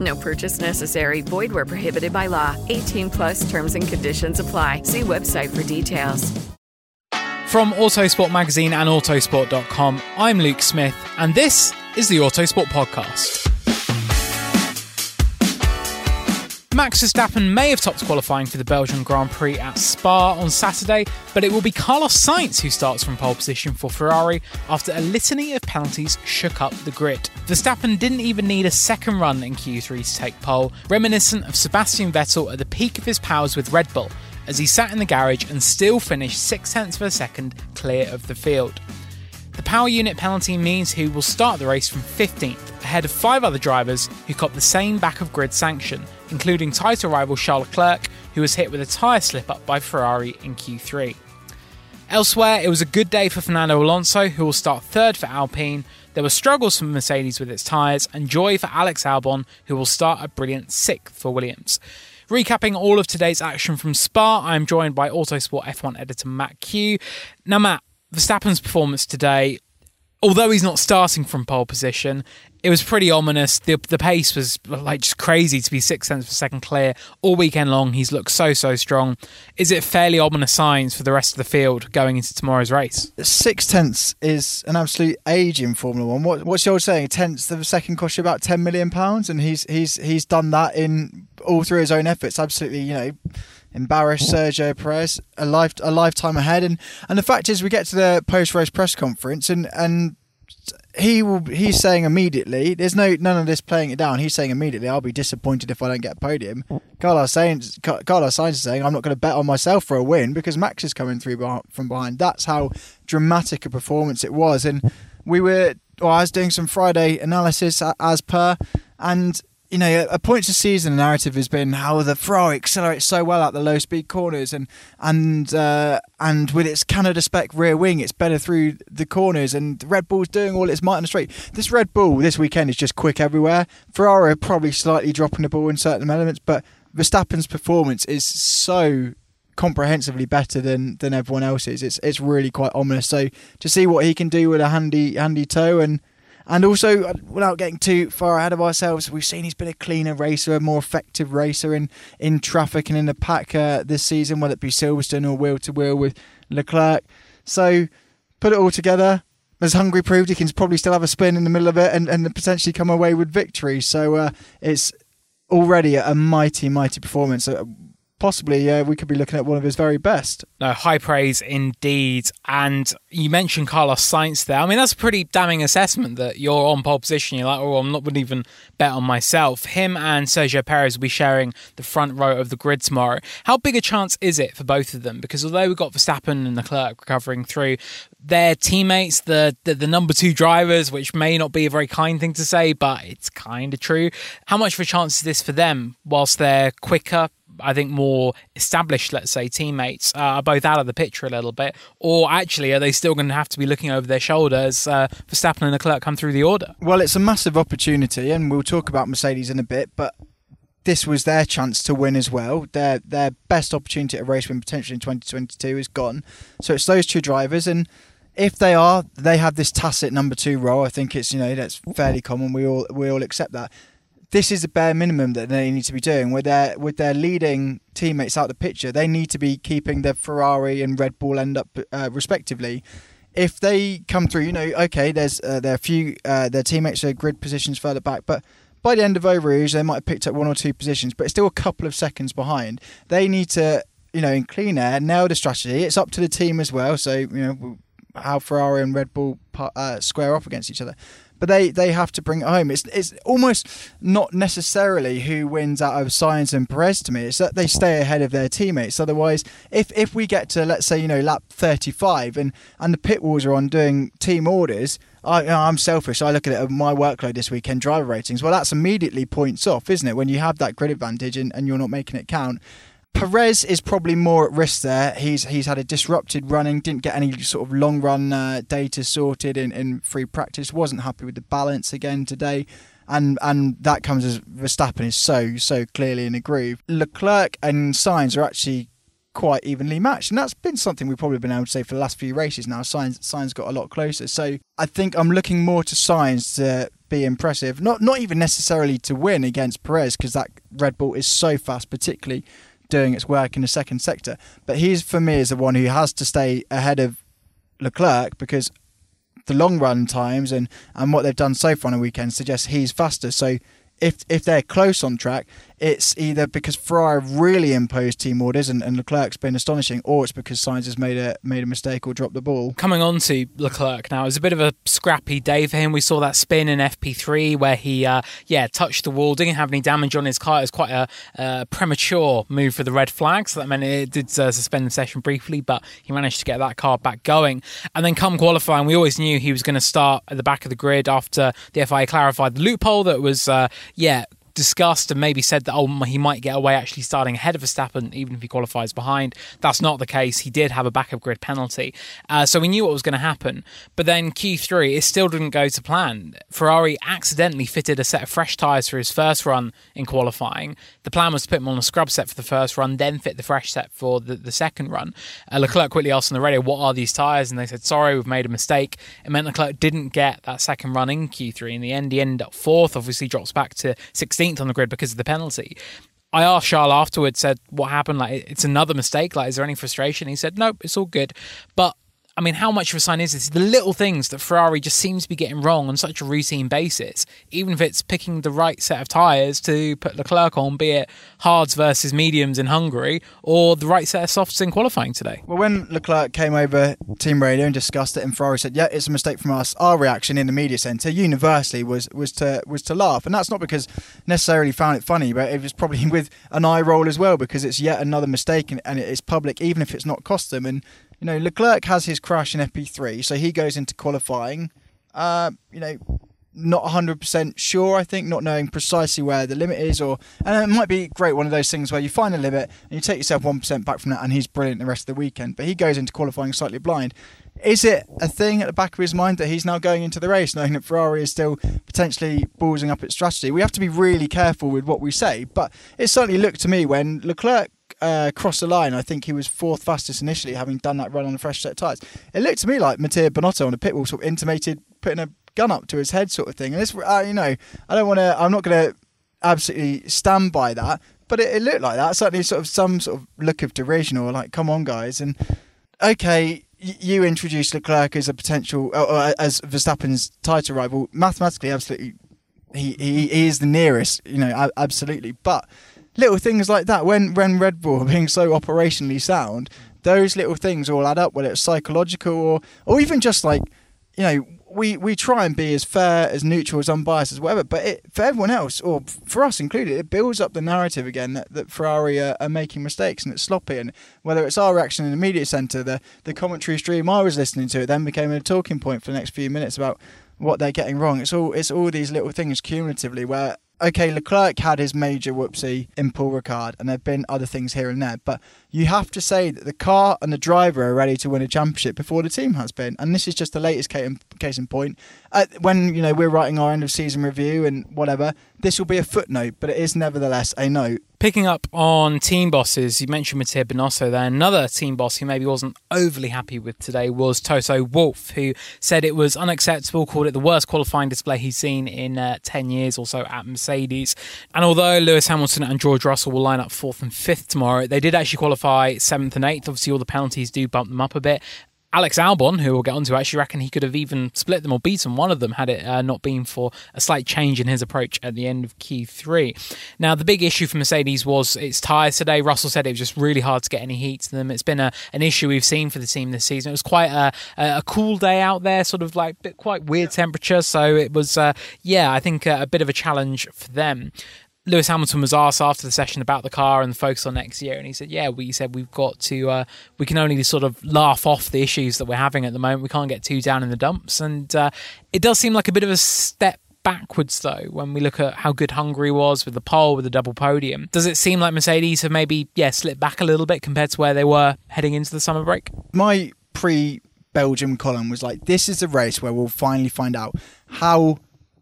No purchase necessary. Void where prohibited by law. 18 plus terms and conditions apply. See website for details. From Autosport Magazine and Autosport.com, I'm Luke Smith, and this is the Autosport Podcast. Max Verstappen may have topped qualifying for the Belgian Grand Prix at Spa on Saturday, but it will be Carlos Sainz who starts from pole position for Ferrari after a litany of penalties shook up the grid. Verstappen didn't even need a second run in Q3 to take pole, reminiscent of Sebastian Vettel at the peak of his powers with Red Bull, as he sat in the garage and still finished six tenths of a second clear of the field. The power unit penalty means he will start the race from 15th, ahead of five other drivers who copped the same back of grid sanction, including title rival Charles Leclerc, who was hit with a tyre slip up by Ferrari in Q3. Elsewhere, it was a good day for Fernando Alonso, who will start third for Alpine. There were struggles for Mercedes with its tyres, and joy for Alex Albon, who will start a brilliant sixth for Williams. Recapping all of today's action from Spa, I am joined by Autosport F1 editor Matt Kew. Now, Matt, Verstappen's performance today, although he's not starting from pole position, it was pretty ominous. The the pace was like just crazy to be six tenths per second clear all weekend long. He's looked so so strong. Is it fairly ominous signs for the rest of the field going into tomorrow's race? Six tenths is an absolute age in Formula One. What, what's your saying? A tenth of a second cost you about ten million pounds, and he's he's he's done that in all through his own efforts. Absolutely, you know embarrassed Sergio Perez a life a lifetime ahead. And and the fact is, we get to the post race press conference, and and he will he's saying immediately. There's no none of this playing it down. He's saying immediately, I'll be disappointed if I don't get a podium. Carlos Sainz, Carlos Sainz is saying, I'm not going to bet on myself for a win because Max is coming through from behind. That's how dramatic a performance it was, and we were. Well, I was doing some Friday analysis as per, and you know, a points of season narrative has been how the Ferrari accelerates so well out the low speed corners, and and uh, and with its Canada spec rear wing, it's better through the corners, and Red Bull's doing all its might on the straight. This Red Bull this weekend is just quick everywhere. Ferrari are probably slightly dropping the ball in certain elements, but Verstappen's performance is so comprehensively better than than everyone else's. It's it's really quite ominous. So to see what he can do with a handy handy toe and and also, uh, without getting too far ahead of ourselves, we've seen he's been a cleaner racer, a more effective racer in, in traffic and in the pack uh, this season, whether it be Silverstone or wheel to wheel with Leclerc. So, put it all together. As Hungary proved, he can probably still have a spin in the middle of it and, and potentially come away with victory. So, uh, it's already a mighty, mighty performance. Possibly uh, we could be looking at one of his very best. No, high praise indeed. And you mentioned Carlos Sainz there. I mean, that's a pretty damning assessment that you're on pole position. You're like, oh, I'm not even bet on myself. Him and Sergio Perez will be sharing the front row of the grid tomorrow. How big a chance is it for both of them? Because although we've got Verstappen and Leclerc recovering through, their teammates, the, the, the number two drivers, which may not be a very kind thing to say, but it's kind of true. How much of a chance is this for them? Whilst they're quicker, I think more established, let's say, teammates uh, are both out of the picture a little bit, or actually are they still going to have to be looking over their shoulders uh, Verstappen and Leclerc come through the order? Well, it's a massive opportunity, and we'll talk about Mercedes in a bit, but this was their chance to win as well. Their their best opportunity at race win potentially in 2022 is gone. So it's those two drivers, and if they are, they have this tacit number two role. I think it's you know that's fairly common. We all we all accept that. This is the bare minimum that they need to be doing with their with their leading teammates out the picture. They need to be keeping their Ferrari and Red Bull end up uh, respectively. If they come through, you know, okay, there's uh, there are a few uh, their teammates are grid positions further back, but by the end of Eau Rouge, they might have picked up one or two positions, but it's still a couple of seconds behind. They need to you know, in clean air, nail the strategy. It's up to the team as well. So, you know, how Ferrari and Red Bull uh, square off against each other. But they, they have to bring it home. It's it's almost not necessarily who wins out of Sainz and Perez to me. It's that they stay ahead of their teammates. Otherwise, if if we get to let's say you know lap 35 and and the pit walls are on doing team orders, I, you know, I'm selfish. I look at it at my workload this weekend, driver ratings. Well, that's immediately points off, isn't it? When you have that grid advantage and, and you're not making it count. Perez is probably more at risk there. He's he's had a disrupted running, didn't get any sort of long run uh, data sorted in, in free practice, wasn't happy with the balance again today. And and that comes as Verstappen is so, so clearly in a groove. Leclerc and Sainz are actually quite evenly matched. And that's been something we've probably been able to say for the last few races now. Signs Sainz got a lot closer. So I think I'm looking more to Sainz to be impressive. Not not even necessarily to win against Perez, because that Red Bull is so fast, particularly doing its work in the second sector. But he's for me is the one who has to stay ahead of Leclerc because the long run times and, and what they've done so far on the weekend suggests he's faster. So if if they're close on track, it's either because Ferrari really imposed team orders and, and Leclerc's been astonishing, or it's because Sainz has made a made a mistake or dropped the ball. Coming on to Leclerc now, it was a bit of a scrappy day for him. We saw that spin in FP3 where he, uh, yeah, touched the wall, didn't have any damage on his car. It was quite a, a premature move for the red flag, so that meant it did uh, suspend the session briefly, but he managed to get that car back going. And then come qualifying, we always knew he was going to start at the back of the grid after the FIA clarified the loophole that was, uh, yeah, discussed and maybe said that oh he might get away actually starting ahead of Verstappen even if he qualifies behind. That's not the case. He did have a back grid penalty, uh, so we knew what was going to happen. But then Q3 it still didn't go to plan. Ferrari accidentally fitted a set of fresh tyres for his first run in qualifying. The plan was to put him on a scrub set for the first run, then fit the fresh set for the, the second run. Uh, Leclerc quickly asked on the radio, "What are these tyres?" And they said, "Sorry, we've made a mistake." It meant Leclerc didn't get that second run in Q3. In the end, he ended up fourth. Obviously, drops back to 16th 16th on the grid because of the penalty. I asked Charles afterwards, said, "What happened? Like, it's another mistake. Like, is there any frustration?" He said, "Nope, it's all good." But I mean, how much of a sign is this? The little things that Ferrari just seems to be getting wrong on such a routine basis, even if it's picking the right set of tyres to put Leclerc on, be it hards versus mediums in Hungary, or the right set of softs in qualifying today. Well, when Leclerc came over team radio and discussed it, and Ferrari said, "Yeah, it's a mistake from us," our reaction in the media centre universally was was to was to laugh, and that's not because necessarily found it funny, but it was probably with an eye roll as well because it's yet another mistake and, and it's public, even if it's not cost them. And you know, Leclerc has his crash in FP3, so he goes into qualifying. Uh, you know, not 100% sure, I think, not knowing precisely where the limit is. or And it might be great, one of those things where you find a limit and you take yourself 1% back from that, and he's brilliant the rest of the weekend. But he goes into qualifying slightly blind. Is it a thing at the back of his mind that he's now going into the race knowing that Ferrari is still potentially ballsing up its strategy? We have to be really careful with what we say, but it certainly looked to me when Leclerc uh, crossed the line, I think he was fourth fastest initially, having done that run on a fresh set of tyres. It looked to me like Mattia Binotto on the pit wall sort of intimated putting a gun up to his head, sort of thing. And this, uh, you know, I don't want to. I'm not going to absolutely stand by that, but it, it, looked like that. Certainly, sort of some sort of look of derision or like, come on, guys, and okay. You introduced Leclerc as a potential, uh, as Verstappen's title rival. Mathematically, absolutely, he, he, he is the nearest, you know, absolutely. But little things like that. When when Red Bull being so operationally sound, those little things all add up. Whether it's psychological or or even just like you know we we try and be as fair, as neutral, as unbiased as whatever. But it, for everyone else, or for us included, it builds up the narrative again that, that Ferrari are, are, making mistakes and it's sloppy. And whether it's our reaction in the media centre, the the commentary stream I was listening to, it then became a talking point for the next few minutes about what they're getting wrong. It's all it's all these little things cumulatively where okay, Leclerc had his major whoopsie in Paul Ricard, and there have been other things here and there, but you have to say that the car and the driver are ready to win a championship before the team has been, and this is just the latest case in point. Uh, when you know we're writing our end of season review and whatever, this will be a footnote, but it is nevertheless a note. Picking up on team bosses, you mentioned Mattia Binotto there. Another team boss who maybe wasn't overly happy with today was Toto Wolff, who said it was unacceptable, called it the worst qualifying display he's seen in uh, 10 years or so at Mercedes. And although Lewis Hamilton and George Russell will line up fourth and fifth tomorrow, they did actually qualify seventh and eighth. Obviously, all the penalties do bump them up a bit. Alex Albon, who we'll get onto, I actually reckon he could have even split them or beaten one of them had it uh, not been for a slight change in his approach at the end of Q3. Now, the big issue for Mercedes was its tyres today. Russell said it was just really hard to get any heat to them. It's been a, an issue we've seen for the team this season. It was quite a, a cool day out there, sort of like bit quite weird temperature. So it was, uh, yeah, I think a, a bit of a challenge for them. Lewis Hamilton was asked after the session about the car and the focus on next year, and he said, "Yeah, we said we've got to, uh, we can only sort of laugh off the issues that we're having at the moment. We can't get too down in the dumps, and uh, it does seem like a bit of a step." Backwards though, when we look at how good Hungary was with the pole, with the double podium, does it seem like Mercedes have maybe yeah slipped back a little bit compared to where they were heading into the summer break? My pre Belgium column was like, this is a race where we'll finally find out how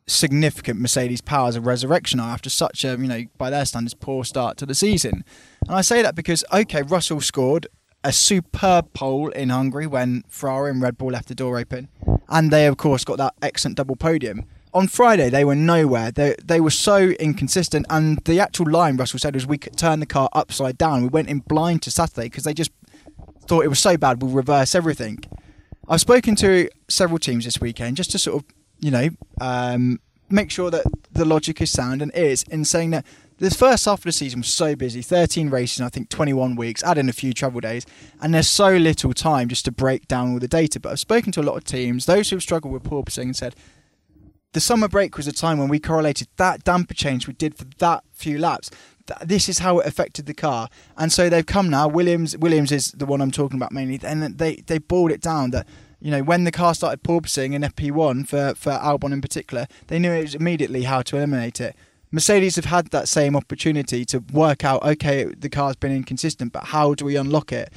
significant Mercedes powers of resurrection are after such a, you know, by their standards, poor start to the season. And I say that because, okay, Russell scored a superb pole in Hungary when Ferrari and Red Bull left the door open. And they, of course, got that excellent double podium. On Friday, they were nowhere. They, they were so inconsistent. And the actual line Russell said was we could turn the car upside down. We went in blind to Saturday because they just thought it was so bad, we'll reverse everything. I've spoken to several teams this weekend just to sort of you know, um, make sure that the logic is sound and is in saying that the first half of the season was so busy 13 races I think 21 weeks, add in a few travel days, and there's so little time just to break down all the data. But I've spoken to a lot of teams, those who've struggled with porpoising, and said the summer break was a time when we correlated that damper change we did for that few laps. This is how it affected the car, and so they've come now. Williams, Williams is the one I'm talking about mainly, and they they boiled it down that you know, when the car started porpoising in FP1 for, for Albon in particular, they knew it was immediately how to eliminate it. Mercedes have had that same opportunity to work out, okay, the car's been inconsistent, but how do we unlock it?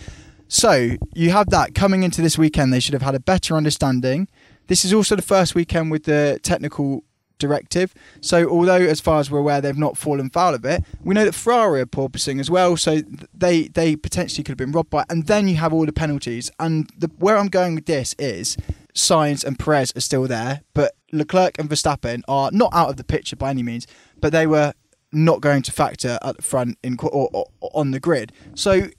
So you have that coming into this weekend. They should have had a better understanding. This is also the first weekend with the technical directive. So, although as far as we're aware they've not fallen foul of it, we know that Ferrari are porpoising as well. So they they potentially could have been robbed by. And then you have all the penalties. And the, where I'm going with this is Sainz and Perez are still there, but Leclerc and Verstappen are not out of the picture by any means. But they were not going to factor at the front in or, or, or on the grid. So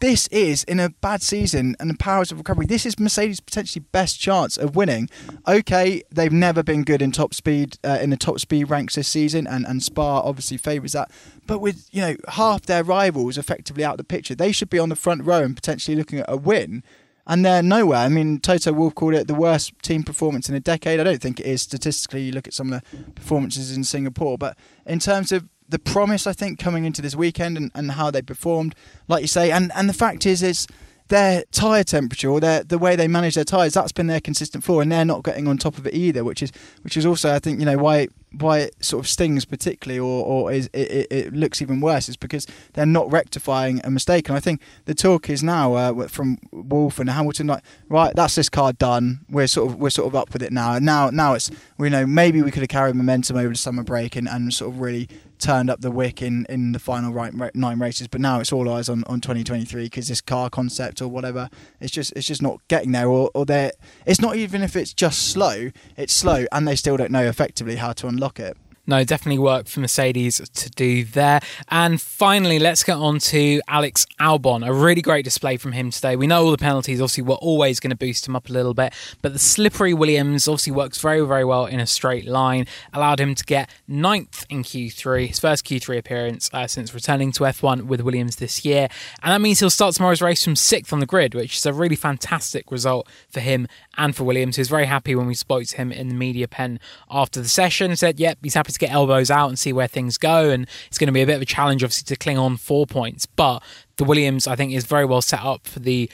this is in a bad season and the powers of recovery. This is Mercedes' potentially best chance of winning. Okay, they've never been good in top speed uh, in the top speed ranks this season, and and Spa obviously favours that. But with you know half their rivals effectively out of the picture, they should be on the front row and potentially looking at a win. And they're nowhere. I mean, Toto Wolff called it the worst team performance in a decade. I don't think it is statistically. You look at some of the performances in Singapore, but in terms of the promise I think coming into this weekend and, and how they performed, like you say, and and the fact is is their tyre temperature or their the way they manage their tyres that's been their consistent flaw and they're not getting on top of it either which is which is also I think you know why why it sort of stings particularly or, or is it, it, looks even worse is because they're not rectifying a mistake. And I think the talk is now uh, from Wolff and Hamilton like right that's this car done. We're sort of we're sort of up with it now. And now now it's you know maybe we could have carried momentum over the summer break and, and sort of really turned up the wick in, in the final right, nine races, but now it's all eyes on, on 2023 because this car concept or whatever, it's just it's just not getting there, or or they it's not even if it's just slow, it's slow, and they still don't know effectively how to unlock it. No, definitely work for Mercedes to do there. And finally, let's get on to Alex Albon. A really great display from him today. We know all the penalties obviously were always going to boost him up a little bit, but the slippery Williams obviously works very, very well in a straight line, allowed him to get ninth in Q3, his first Q3 appearance uh, since returning to F1 with Williams this year. And that means he'll start tomorrow's race from sixth on the grid, which is a really fantastic result for him and for Williams. He was very happy when we spoke to him in the media pen after the session. Said, yep, he's happy to get elbows out and see where things go. And it's going to be a bit of a challenge, obviously, to cling on four points. But the Williams, I think, is very well set up for the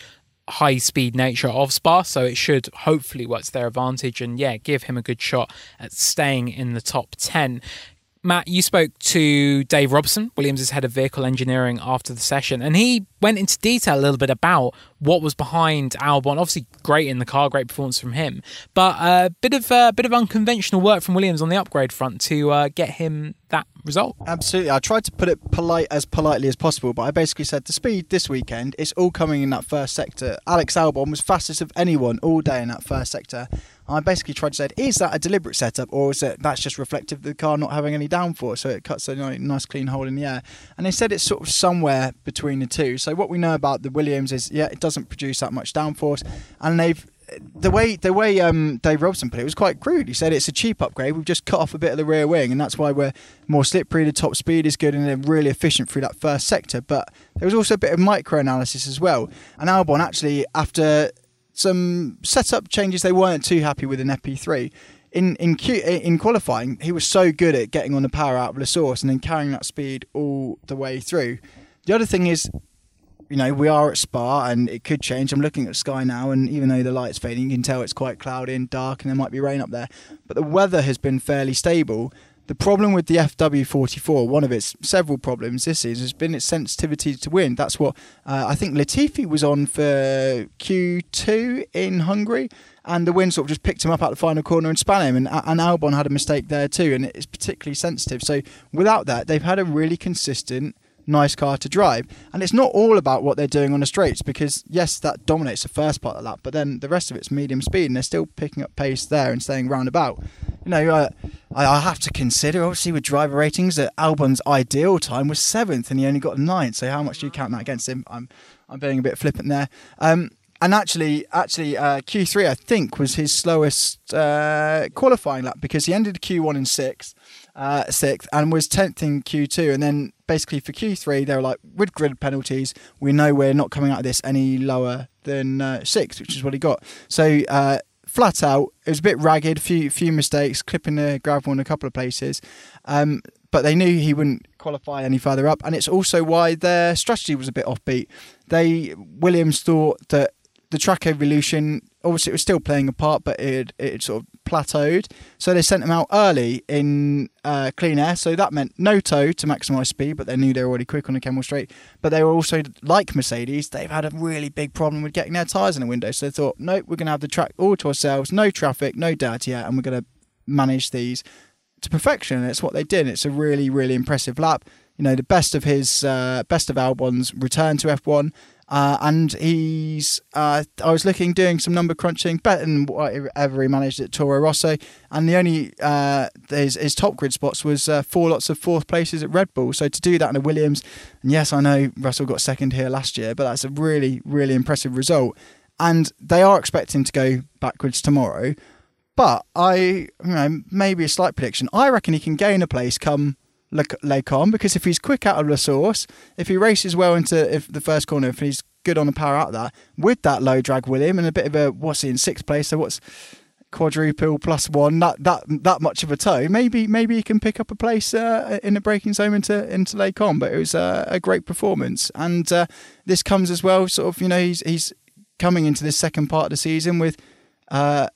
high speed nature of Spa, so it should hopefully work to their advantage and yeah, give him a good shot at staying in the top 10. Matt, you spoke to Dave Robson, Williams' head of vehicle engineering, after the session, and he went into detail a little bit about what was behind Albon. Obviously, great in the car, great performance from him, but a uh, bit of uh, bit of unconventional work from Williams on the upgrade front to uh, get him that result. Absolutely, I tried to put it polite as politely as possible, but I basically said the speed this weekend it's all coming in that first sector. Alex Albon was fastest of anyone all day in that first sector. I basically tried to say, is that a deliberate setup, or is it that's just reflective of the car not having any downforce, so it cuts a nice clean hole in the air? And they said it's sort of somewhere between the two. So what we know about the Williams is, yeah, it doesn't produce that much downforce, and they've the way the way um, Dave Robson put it was quite crude. He said it's a cheap upgrade. We've just cut off a bit of the rear wing, and that's why we're more slippery. The top speed is good, and they're really efficient through that first sector. But there was also a bit of micro analysis as well. And Albon actually, after some setup changes they weren't too happy with in FP3. In in Q, in qualifying, he was so good at getting on the power out of the source and then carrying that speed all the way through. The other thing is, you know, we are at Spa and it could change. I'm looking at Sky now, and even though the light's fading, you can tell it's quite cloudy and dark, and there might be rain up there. But the weather has been fairly stable, the problem with the FW44, one of its several problems this is, has been its sensitivity to wind. That's what uh, I think Latifi was on for Q2 in Hungary, and the wind sort of just picked him up at the final corner and span him. And, and Albon had a mistake there too, and it's particularly sensitive. So without that, they've had a really consistent nice car to drive. And it's not all about what they're doing on the straights because, yes, that dominates the first part of the lap, but then the rest of it's medium speed and they're still picking up pace there and staying roundabout. You know, uh, I, have to consider, obviously, with driver ratings, that Albon's ideal time was seventh and he only got ninth. So how much do you count that against him? I'm, I'm being a bit flippant there. Um, and actually, actually, uh, Q3 I think was his slowest uh, qualifying lap because he ended Q1 in sixth, uh, sixth, and was tenth in Q2. And then basically for Q3 they were like, with grid penalties, we know we're not coming out of this any lower than uh, sixth, which is what he got. So uh, flat out, it was a bit ragged, few few mistakes, clipping the gravel in a couple of places. Um, but they knew he wouldn't qualify any further up, and it's also why their strategy was a bit offbeat. They Williams thought that the track evolution obviously it was still playing a part, but it it sort of plateaued. So they sent him out early in uh, clean air. So that meant no tow to maximise speed, but they knew they were already quick on the Kemmel Straight. But they were also like Mercedes. They've had a really big problem with getting their tyres in the window. So they thought, nope, we're going to have the track all to ourselves, no traffic, no dirt yet, and we're going to manage these to perfection. And it's what they did. It's a really really impressive lap. You know, the best of his uh, best of Albon's return to F1 uh, and he's, uh, I was looking, doing some number crunching, better than whatever he managed at Toro Rosso. And the only, uh, his, his top grid spots was uh, four lots of fourth places at Red Bull. So to do that in a Williams, and yes, I know Russell got second here last year, but that's a really, really impressive result. And they are expecting to go backwards tomorrow. But I, you know, maybe a slight prediction. I reckon he can gain a place come Les Combes because if he's quick out of the source, if he races well into if the first corner, if he's good on the power out there with that low drag with him and a bit of a what's he in sixth place, so what's quadruple plus one that that that much of a toe maybe maybe he can pick up a place uh, in the braking zone into into Les but it was uh, a great performance. And uh, this comes as well sort of you know he's he's coming into this second part of the season with uh,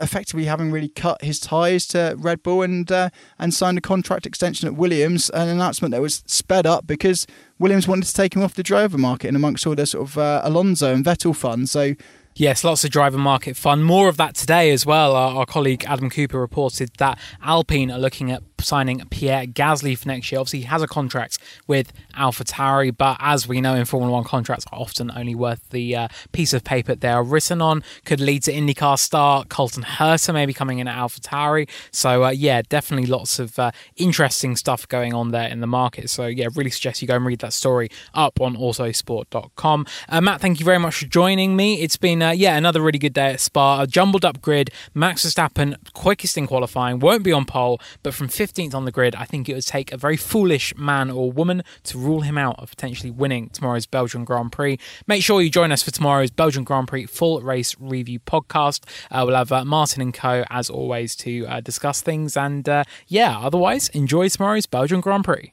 effectively having really cut his ties to Red Bull and uh, and signed a contract extension at Williams, an announcement that was sped up because Williams wanted to take him off the driver market and amongst all the sort of uh, Alonso and Vettel fun. So Yes, lots of driver market fun. More of that today as well. Our, our, colleague Adam Cooper reported that Alpine are looking at signing Pierre Gasly for next year. Obviously, he has a contract with AlphaTauri, but as we know in Formula One, contracts are often only worth the uh, piece of paper they are written on. Could lead to IndyCar star Colton Herta maybe coming in at AlphaTauri. So uh, yeah, definitely lots of uh, interesting stuff going on there in the market. So yeah, really suggest you go and read that story up on autosport.com. Uh, Matt, thank you very much for joining me. It's been uh, yeah another really good day at Spa. A jumbled up grid. Max Verstappen quickest in qualifying, won't be on pole, but from 15th on the grid, I think it would take a very foolish man or woman to rule him out of potentially winning tomorrow's Belgian Grand Prix. Make sure you join us for tomorrow's Belgian Grand Prix full race review podcast. Uh, we'll have uh, Martin and Co as always to uh, discuss things, and uh, yeah, otherwise enjoy tomorrow's Belgian Grand Prix.